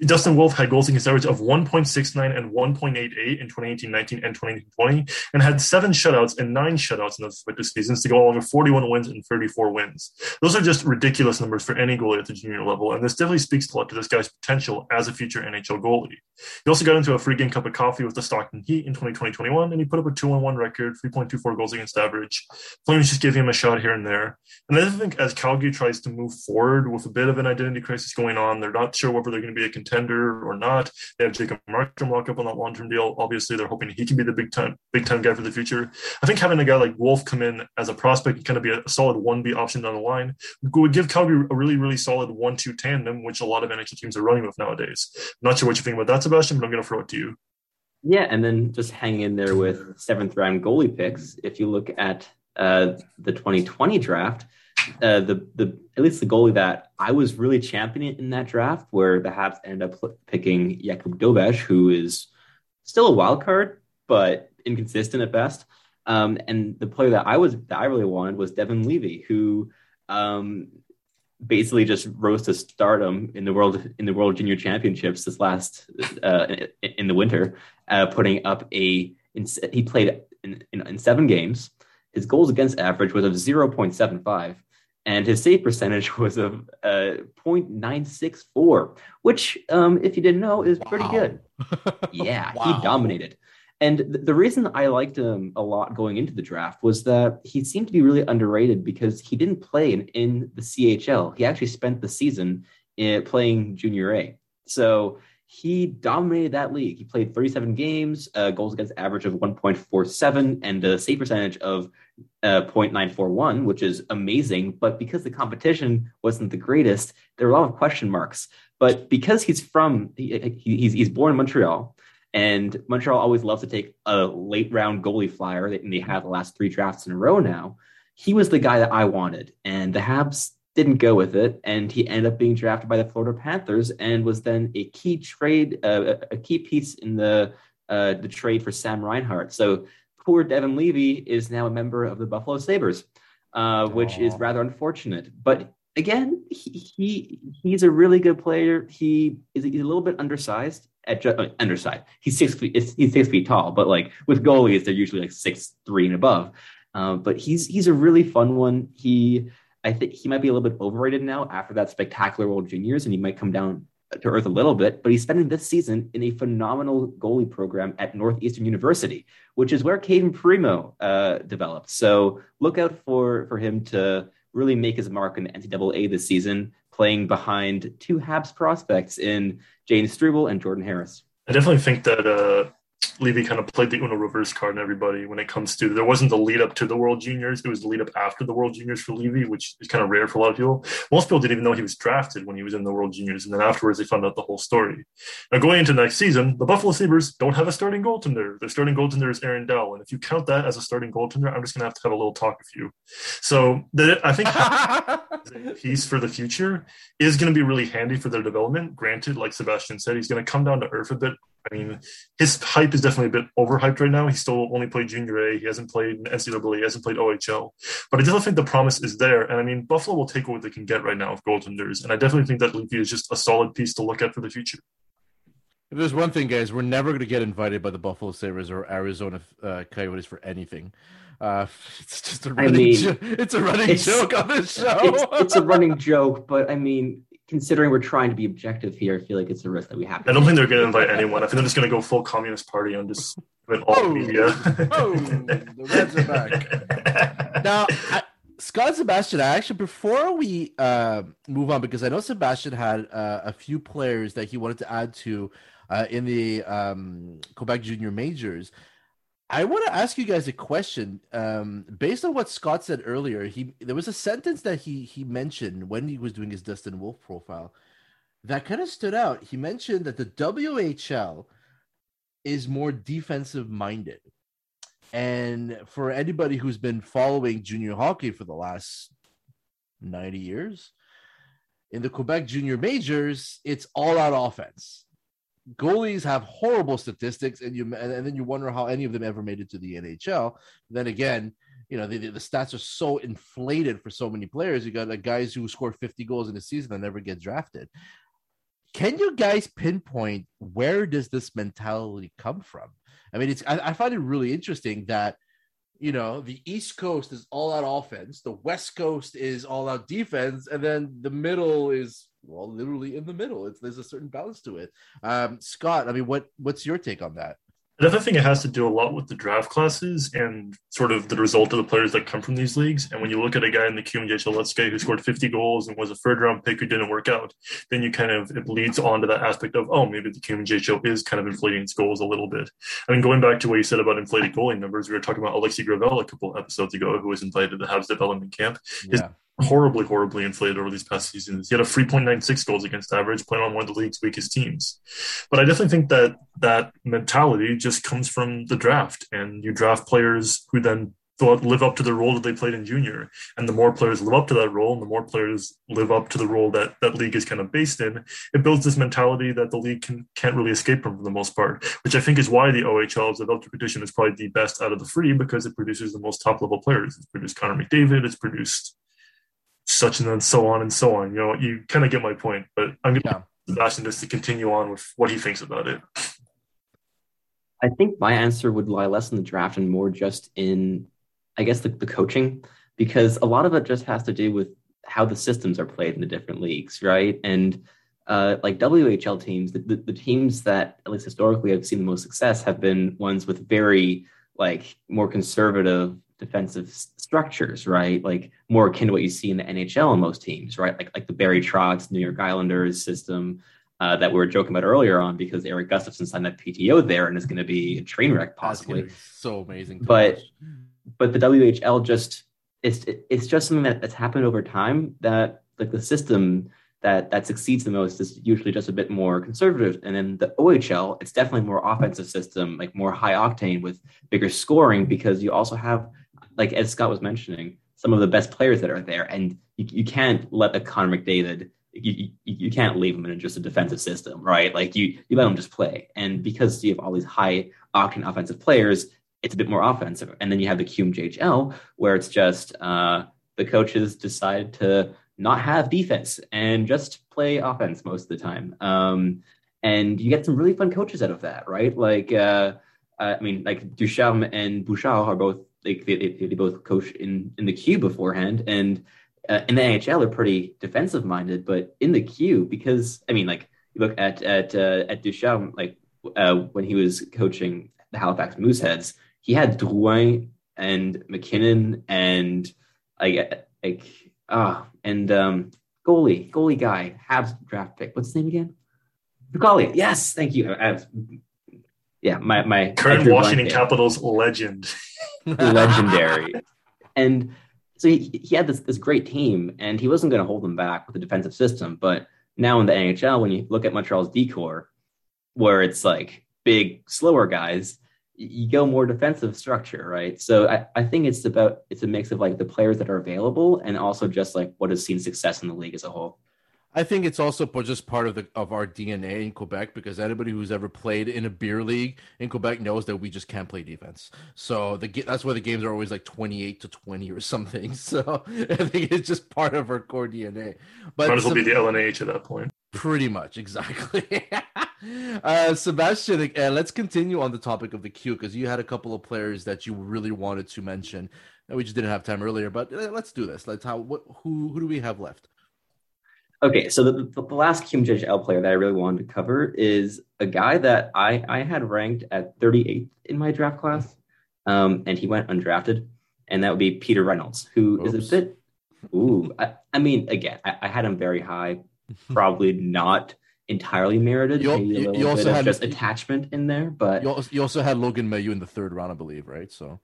F: Dustin Wolf had goals against average of 1.69 and 1.88 in 2018-19 and 2020, and had seven shutouts and nine shutouts in those respective seasons to go along with 41 wins and 34 wins. Those are just ridiculous numbers for any goalie at the junior level, and this definitely speaks a lot to this guy's potential as a future NHL goalie. He also got into a free game cup of coffee with the Stockton Heat in 2020-21, and he put up a 2-1 record, 3.24 goals against average. Flames just gave him a shot here and there. And I think as Calgary tries to move forward with a bit of an identity crisis going on, they're not sure whether they're going to be a contender or not. They have Jacob Markstrom lock up on that long term deal. Obviously, they're hoping he can be the big time big time guy for the future. I think having a guy like Wolf come in as a prospect and kind of be a solid one B option down the line would give Calgary a really really solid one two tandem, which a lot of NHL teams are running with nowadays. I'm not sure what you think about that, Sebastian, but I'm going to throw it to you.
E: Yeah, and then just hang in there with seventh round goalie picks. If you look at uh, the 2020 draft, uh, the the at least the goalie that I was really championing in that draft, where the Habs ended up picking Jakub Dobeš, who is still a wild card, but inconsistent at best. Um, and the player that I was that I really wanted was Devon Levi, who um, basically just rose to stardom in the world in the World Junior Championships this last uh, in, in, the winter, uh, putting up a in, he played in, in, in, seven games. His goals against average was of zero point seven five, and his save percentage was of uh, 0.964, which, um, if you didn't know, is wow. pretty good. Yeah, wow. he dominated. And th- the reason I liked him a lot going into the draft was that he seemed to be really underrated because he didn't play in, in the CHL. He actually spent the season in, playing Junior A. So he dominated that league. He played 37 games, uh, goals against average of 1.47, and a save percentage of uh, 0.941, which is amazing. But because the competition wasn't the greatest, there were a lot of question marks. But because he's from, he, he's, he's born in Montreal, and Montreal always loves to take a late round goalie flyer, and they have the last three drafts in a row now. He was the guy that I wanted, and the Habs didn't go with it, and he ended up being drafted by the Florida Panthers, and was then a key trade, uh, a key piece in the uh, the trade for Sam Reinhart. So poor Devon Levi is now a member of the Buffalo Sabres, uh, which is rather unfortunate. But again, he, he, he's a really good player. He is he's a little bit undersized at ju- uh, underside. He's six feet. He's six feet tall, but like with goalies, they're usually like six three and above. Uh, but he's he's a really fun one. He I think he might be a little bit overrated now after that spectacular World Juniors, and he might come down to earth a little bit. But he's spending this season in a phenomenal goalie program at Northeastern University, which is where Cayden Primeau uh, developed. So look out for for him to really make his mark in the NCAA this season, playing behind two Habs prospects in Jayden Struble and Jordan Harris.
F: I definitely think that uh, Levi kind of played the Uno reverse card on everybody when it comes to there wasn't the lead up to the World Juniors. It was the lead up after the World Juniors for Levi, which is kind of rare for a lot of people. Most people didn't even know he was drafted when he was in the World Juniors, and then afterwards they found out the whole story. Now going into next season, the Buffalo Sabres don't have a starting goaltender. Their starting goaltender is Aaron Dell, and if you count that as a starting goaltender, I'm just gonna have to have a little talk with you. So the, I think a piece for the future is going to be really handy for their development. Granted, like Sebastian said, he's going to come down to earth a bit I mean, his hype is definitely a bit overhyped right now. He still only played junior A. He hasn't played NCAA. He hasn't played OHL. But I definitely think the promise is there. And I mean, Buffalo will take what they can get right now of goaltenders. And I definitely think that Levi is just a solid piece to look at for the future.
D: If there's one thing, guys, we're never going to get invited by the Buffalo Sabres or Arizona uh, Coyotes for anything. Uh, it's just a running, I mean, jo- it's a running it's, joke on this show.
E: it's, it's, a running joke, but I mean, considering we're trying to be objective here, I feel like it's a risk that we have.
F: I don't think they're going to invite anyone. I think they're just going to go full communist party and just with all oh, media. oh, the Reds are
D: back. now, I, Scott Sebastian, I actually before we uh, move on, because I know Sebastian had uh, a few players that he wanted to add to uh, in the um, Quebec Junior Majors. I want to ask you guys a question. Um, based on what Scott said earlier, he there was a sentence that he he mentioned when he was doing his Dustin Wolf profile that kind of stood out. He mentioned that the WHL is more defensive minded. And for anybody who's been following junior hockey for the last 90 years, in the Quebec junior majors, it's all out offense goalies have horrible statistics, and you and then you wonder how any of them ever made it to the NHL. Then again, you know the, the stats are so inflated for so many players. You got like guys who score 50 goals in a season and never get drafted. Can you guys pinpoint where does this mentality come from? I mean, it's I, I find it really interesting that you know the East Coast is all out offense, the West Coast is all out defense, and then the middle is well, literally in the middle. It's there's a certain balance to it. Um, Scott, I mean, what what's your take on that?
F: Another thing it has to do a lot with the draft classes and sort of the result of the players that come from these leagues. And when you look at a guy in the QMJHL, let's say who scored 50 goals and was a third round pick who didn't work out, then you kind of it leads on to that aspect of oh maybe the QMJHL is kind of inflating its goals a little bit. I mean, going back to what you said about inflated goalie numbers, we were talking about Alexis Gravel a couple episodes ago, who was invited to the Habs development camp. His yeah horribly, horribly inflated over these past seasons. He had a 3.96 goals against average, playing on one of the league's weakest teams. But I definitely think that that mentality just comes from the draft, and you draft players who then live up to the role that they played in junior. And the more players live up to that role, and the more players live up to the role that that league is kind of based in, it builds this mentality that the league can, can't really escape from for the most part. Which I think is why the OHL, as a competition, is probably the best out of the three because it produces the most top level players. It's produced Connor McDavid. It's produced such and then so on and so on. You know, you kind of get my point. But I'm going to yeah. Sebastian just to continue on with what he thinks about it.
E: I think my answer would lie less in the draft and more just in I guess the, the coaching because a lot of it just has to do with how the systems are played in the different leagues, right? And uh, like WHL teams, the, the, the, teams that at least historically have seen the most success have been ones with very like more conservative defensive structures, right? Like more akin to what you see in the NHL in most teams, right? Like like the Barry Trotz, New York Islanders system uh, that we were joking about earlier on because Erik Gustafsson signed that PTO there and is going to be a train wreck possibly.
D: So amazing,
E: but. Watch but the WHL just it's it's just something that, that's happened over time that like the system that that succeeds the most is usually just a bit more conservative and then the OHL it's definitely more offensive system like more high octane with bigger scoring because you also have like as Scott was mentioning some of the best players that are there and you, you can't let a Connor McDavid you, you, you can't leave him in just a defensive system, right? Like you, you let him just play. And because you have all these high octane offensive players, it's a bit more offensive. And then you have the QMJHL where it's just uh, the coaches decide to not have defense and just play offense most of the time. Um, and you get some really fun coaches out of that, right? Like, uh, I mean, like Ducharme and Bouchard are both like they, they, they both coach in in the Q beforehand, and uh, in the NHL are pretty defensive minded. But in the Q, because I mean, like you look at at uh, at Ducharme, like uh, when he was coaching the Halifax Mooseheads, he had Drouin and MacKinnon and like like ah and um goalie goalie guy Habs draft pick. What's his name again? Fucale. Yes, thank you. I have, yeah, my my
F: current Washington Capitals legend,
E: legendary, and so he, he had this this great team, and he wasn't going to hold them back with the defensive system. But now in the NHL, when you look at Montreal's decor, where it's like big, slower guys, you go more defensive structure, right? So I, I think it's about it's a mix of like the players that are available and also just like what has seen success in the league as a whole.
D: I think it's also just part of the of our DNA in Quebec because anybody who's ever played in a beer league in Quebec knows that we just can't play defense. So the that's why the games are always like twenty eight to twenty or something. So I think it's just part of our core DNA.
F: But might as well be the LNH at that point.
D: Pretty much, exactly. uh, Sebastian, uh, let's continue on the topic of the Q because you had a couple of players that you really wanted to mention. That we just didn't have time earlier, but uh, let's do this. Let's how what who who do we have left?
E: Okay, so the, the, the last QMJHL player that I really wanted to cover is a guy that I I had ranked at 38th in my draft class, um, and he went undrafted, and that would be Peter Reynolds, who Oops. is a bit. Ooh, I, I mean, again, I, I had him very high probably not entirely merited. You, Maybe a little you also had just attachment in there, but
D: you also, you also had Logan Mailloux in the third round, I believe, right? So.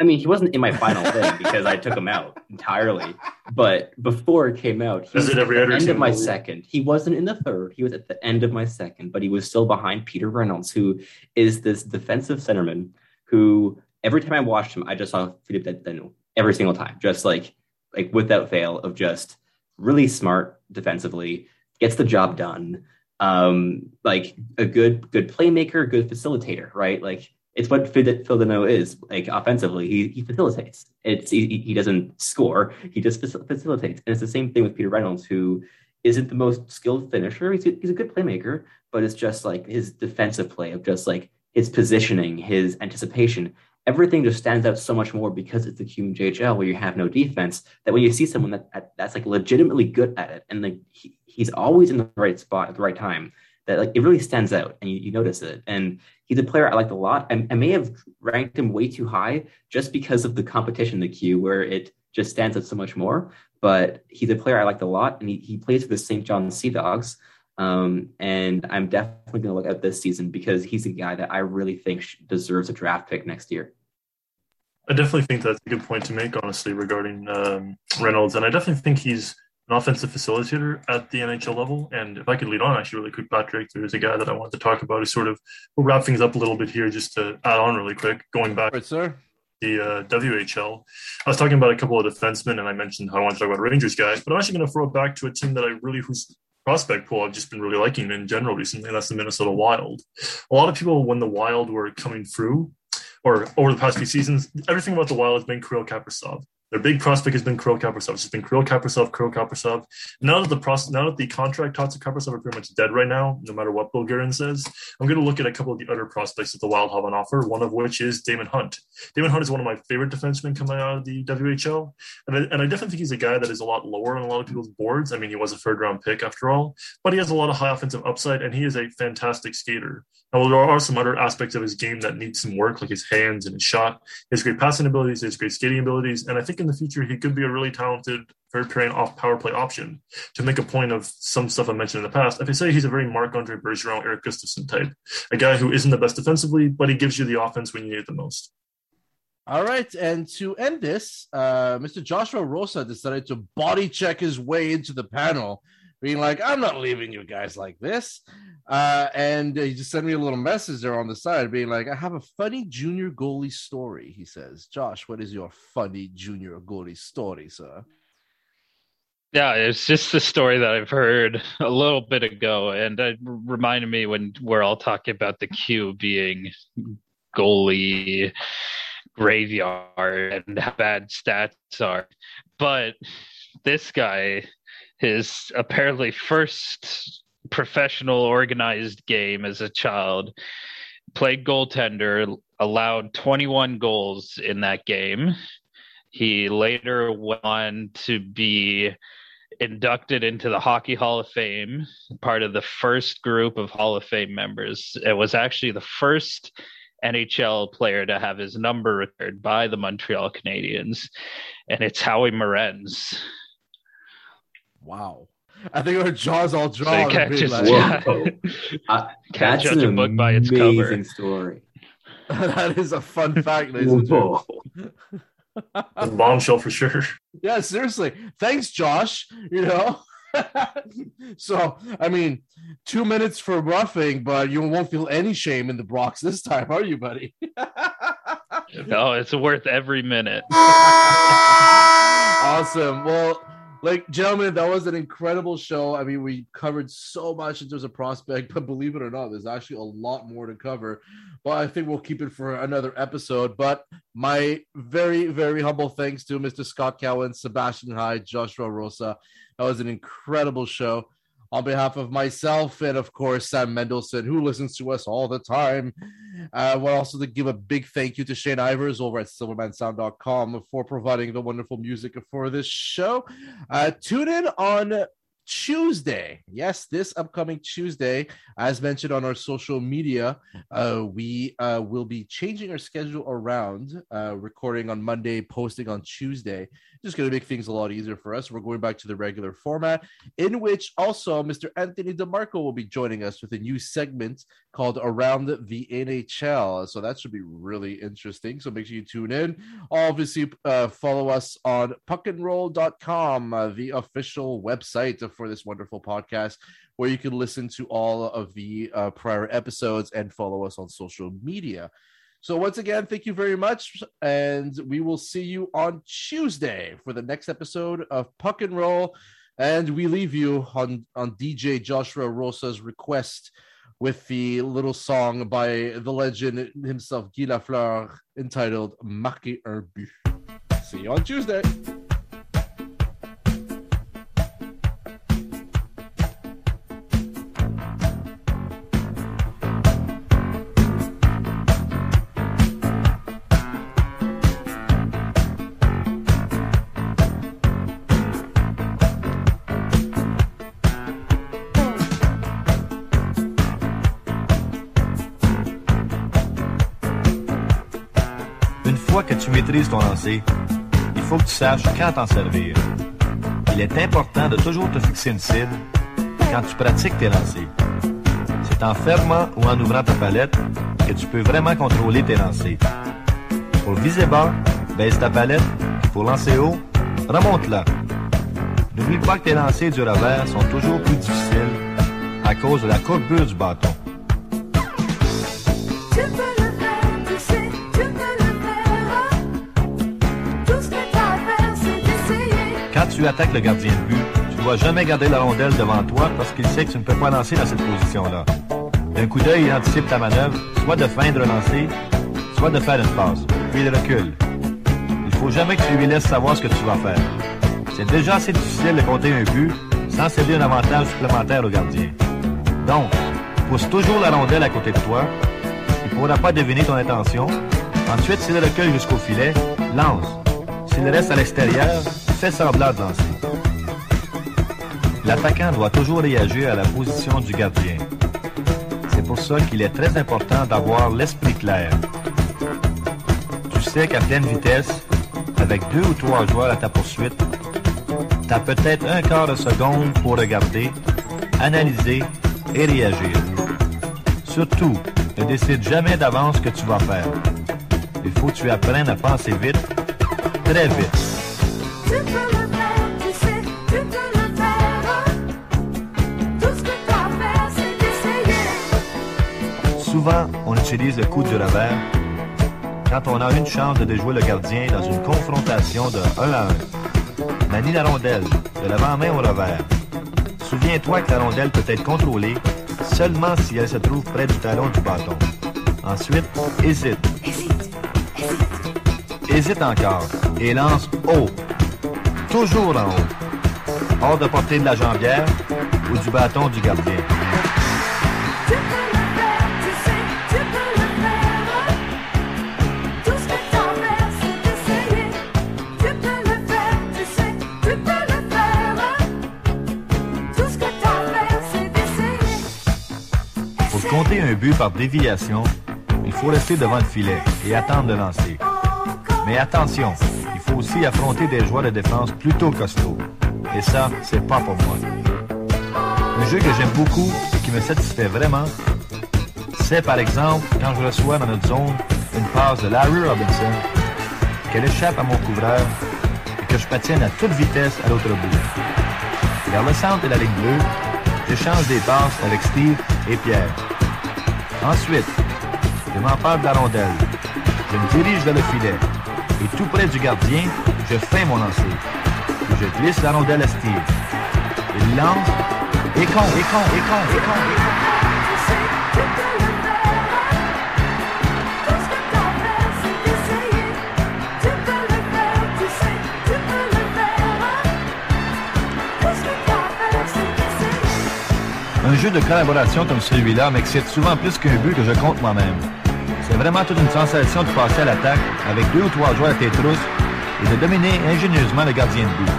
E: I mean, he wasn't in my final thing because I took him out entirely. But before it came out, he was at the end of my movie? second. He wasn't in the third. He was at the end of my second, but he was still behind Peter Reynolds, who is this defensive centerman who every time I watched him, I just saw Philippe Danault every single time, just like like without fail of just really smart defensively, gets the job done. Um, like a good good playmaker, good facilitator, right? Like it's what Phil Danault is like offensively. He, he facilitates. It's he, he doesn't score. He just facilitates. And it's the same thing with Peter Reynolds, who isn't the most skilled finisher. He's a, he's a good playmaker, but it's just like his defensive play of just like his positioning, his anticipation everything just stands out so much more because it's the QMJHL where you have no defense. That when you see someone that that's like legitimately good at it, and like he, he's always in the right spot at the right time, that like it really stands out, and you, you notice it. And he's a player I liked a lot. I, I may have ranked him way too high just because of the competition the Q, where it just stands out so much more. But he's a player I liked a lot, and he, he plays for the St. John Sea Dogs. Um, and I'm definitely going to look at this season because he's a guy that I really think deserves a draft pick next year.
F: I definitely think that's a good point to make, honestly, regarding um, Reynolds, and I definitely think he's an offensive facilitator at the NHL level. And if I could lead on, actually, really quick, Patrick, there's a guy that I wanted to talk about who sort of we'll wrap things up a little bit here, just to add on really quick, going back.
D: Right, sir.
F: The uh, WHL. I was talking about a couple of defensemen, and I mentioned how I want to talk about Rangers guys, but I'm actually going to throw it back to a team that I really whose prospect pool I've just been really liking in general recently. And that's the Minnesota Wild. A lot of people, when the Wild were coming through, or over the past few seasons, everything about the Wild has been Kirill Kaprizov. Their big prospect has been Kirill Kaprizov. It's been Kirill Kaprizov, Kirill Kaprizov. Now that the process, now that the contract talks of Kaprizov are pretty much dead right now, no matter what Bill Guerin says, I'm going to look at a couple of the other prospects that the Wild have on offer. One of which is Daemon Hunt. Daemon Hunt is one of my favorite defensemen coming out of the WHL, and I, and I definitely think he's a guy that is a lot lower on a lot of people's boards. I mean, he was a third round pick after all, but he has a lot of high offensive upside, and he is a fantastic skater. Now, there are some other aspects of his game that need some work, like his hands and his shot. Has great passing abilities, has great skating abilities, and I think in the future he could be a really talented third pairing off power play option. To make a point of some stuff I mentioned in the past, if I say he's a very Marc Andre Bergeron, Erik Gustafsson type, a guy who isn't the best defensively, but he gives you the offense when you need it the most.
D: All right, and to end this, uh, Mr. Joshua Rosa decided to body check his way into the panel, being like, "I'm not leaving you guys like this," uh, and he just sent me a little message there on the side, being like, "I have a funny junior goalie story." He says, "Josh, what is your funny junior goalie story, sir?"
G: Yeah, it's just the story that I've heard a little bit ago, and it reminded me when we're all talking about the Q being goalie graveyard and how bad stats are. But this guy, his apparently first professional organized game as a child, played goaltender, allowed 21 goals in that game. He later went on to be inducted into the Hockey Hall of Fame, part of the first group of Hall of Fame members. It was actually the first NHL player to have his number retired by the Montreal Canadiens, and it's Howie Morenz.
D: Wow. I think our jaws all
G: So
D: dropped.
G: you can't just
E: Whoa. Uh,
G: Can't judge
E: an
G: a book by its cover.
E: amazing story.
D: that is a fun fact, ladies and gentlemen.
F: A bombshell for sure.
D: Yeah, seriously. Thanks, Josh. You know. so I mean, two minutes for roughing, but you won't feel any shame in the Bronx this time, are you, buddy?
G: No, it's worth every minute.
D: awesome. Well, like gentlemen, that was an incredible show. I mean, we covered so much in terms of prospect, but believe it or not, there's actually a lot more to cover. But I think we'll keep it for another episode. But my very, very humble thanks to Mr. Scott Cowan, Sebastian Hyde, Joshua Rosa. That was an incredible show. On behalf of myself and of course Sam Mendelson, who listens to us all the time, I want also to give a big thank you to Shane Ivers over at silvermansound.com for providing the wonderful music for this show. Uh, tune in on Tuesday. Yes, this upcoming Tuesday, as mentioned on our social media, uh, we uh, will be changing our schedule around, uh, recording on Monday, posting on Tuesday. Just going to make things a lot easier for us. We're going back to the regular format, in which also Mr. Anthony DeMarco will be joining us with a new segment called Around the NHL. So that should be really interesting. So make sure you tune in. Obviously, uh, follow us on puckandroll.com, uh, the official website for this wonderful podcast, where you can listen to all of the uh, prior episodes and follow us on social media. So once again, thank you very much, and we will see you on Tuesday for the next episode of Puck and Roll. And we leave you on on DJ Joshua Rosa's request with the little song by the legend himself, Guy Lafleur, entitled Marquer un but. See you on Tuesday.
H: Tu ton lancer, il faut que tu saches quand t'en servir. Il est important de toujours te fixer une cible quand tu pratiques tes lancers. C'est en fermant ou en ouvrant ta palette que tu peux vraiment contrôler tes lancers. Pour viser bas, Baisse ta palette, pour lancer haut, remonte-la. N'oublie pas que tes lancers du revers sont toujours plus difficiles à cause de la courbure du bâton.
I: Tu
H: attaques le gardien de but, tu ne dois jamais garder la rondelle devant toi parce qu'il sait que tu ne peux pas lancer dans cette position-là. D'un coup d'œil, il anticipe ta manœuvre, soit de feindre lancer, soit de faire une passe, puis il recule. Il faut jamais que tu lui laisses savoir ce que tu vas faire. C'est déjà assez difficile de compter un but sans céder un avantage supplémentaire au gardien. Donc, pousse toujours la rondelle à côté de toi. Il ne pourra pas deviner ton intention. Ensuite, s'il recule jusqu'au filet, lance. S'il reste à l'extérieur, fais semblant de. L'attaquant doit toujours réagir à la position du gardien. C'est pour ça qu'il est très important d'avoir l'esprit clair. Tu sais qu'à pleine vitesse, avec deux ou trois joueurs à ta poursuite, tu as peut-être un quart de seconde pour regarder, analyser et réagir. Surtout, ne décide jamais d'avance ce que tu vas faire. Il faut que tu apprennes à penser vite, très vite. Souvent, on utilise le coup du revers quand on a une chance de déjouer le gardien dans une confrontation de 1 à 1. Manie la rondelle, de l'avant-main au revers. Souviens-toi que la rondelle peut être contrôlée seulement si elle se trouve près du talon du bâton. Ensuite, hésite. Hésite encore et lance haut toujours en haut, hors de portée de la jambière ou du bâton du gardien. compter un but par déviation, il faut rester devant le filet et attendre de lancer. Mais attention, aussi affronter des joueurs de défense plutôt costauds. Et ça, c'est pas pour moi. Un jeu que j'aime beaucoup et qui me satisfait vraiment, c'est par exemple quand je reçois dans notre zone une passe de Larry Robinson, qu'elle échappe à mon couvreur et que je patienne à toute vitesse à l'autre bout. Vers le centre et la ligne bleue, j'échange des passes avec Steve et Pierre. Ensuite, je m'empare de la rondelle. Je me dirige vers le filet et tout près du gardien, je fais mon lancer. Je glisse la rondelle à Steve. Il lance et con, et con, et con, et con. Un jeu de collaboration comme celui-là m'excite souvent plus qu'un but que je compte moi-même. Vraiment toute une sensation de passer à l'attaque avec deux ou trois joueurs à tes trousses et de dominer ingénieusement le gardien de but.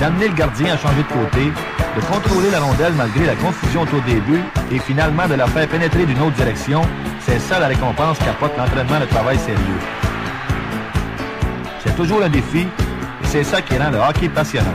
H: D'amener le gardien à changer de côté, de contrôler la rondelle malgré la confusion autour des buts et finalement de la faire pénétrer d'une autre direction, c'est ça la récompense qu'apporte l'entraînement de travail sérieux. C'est toujours un défi et c'est ça qui rend le hockey passionnant.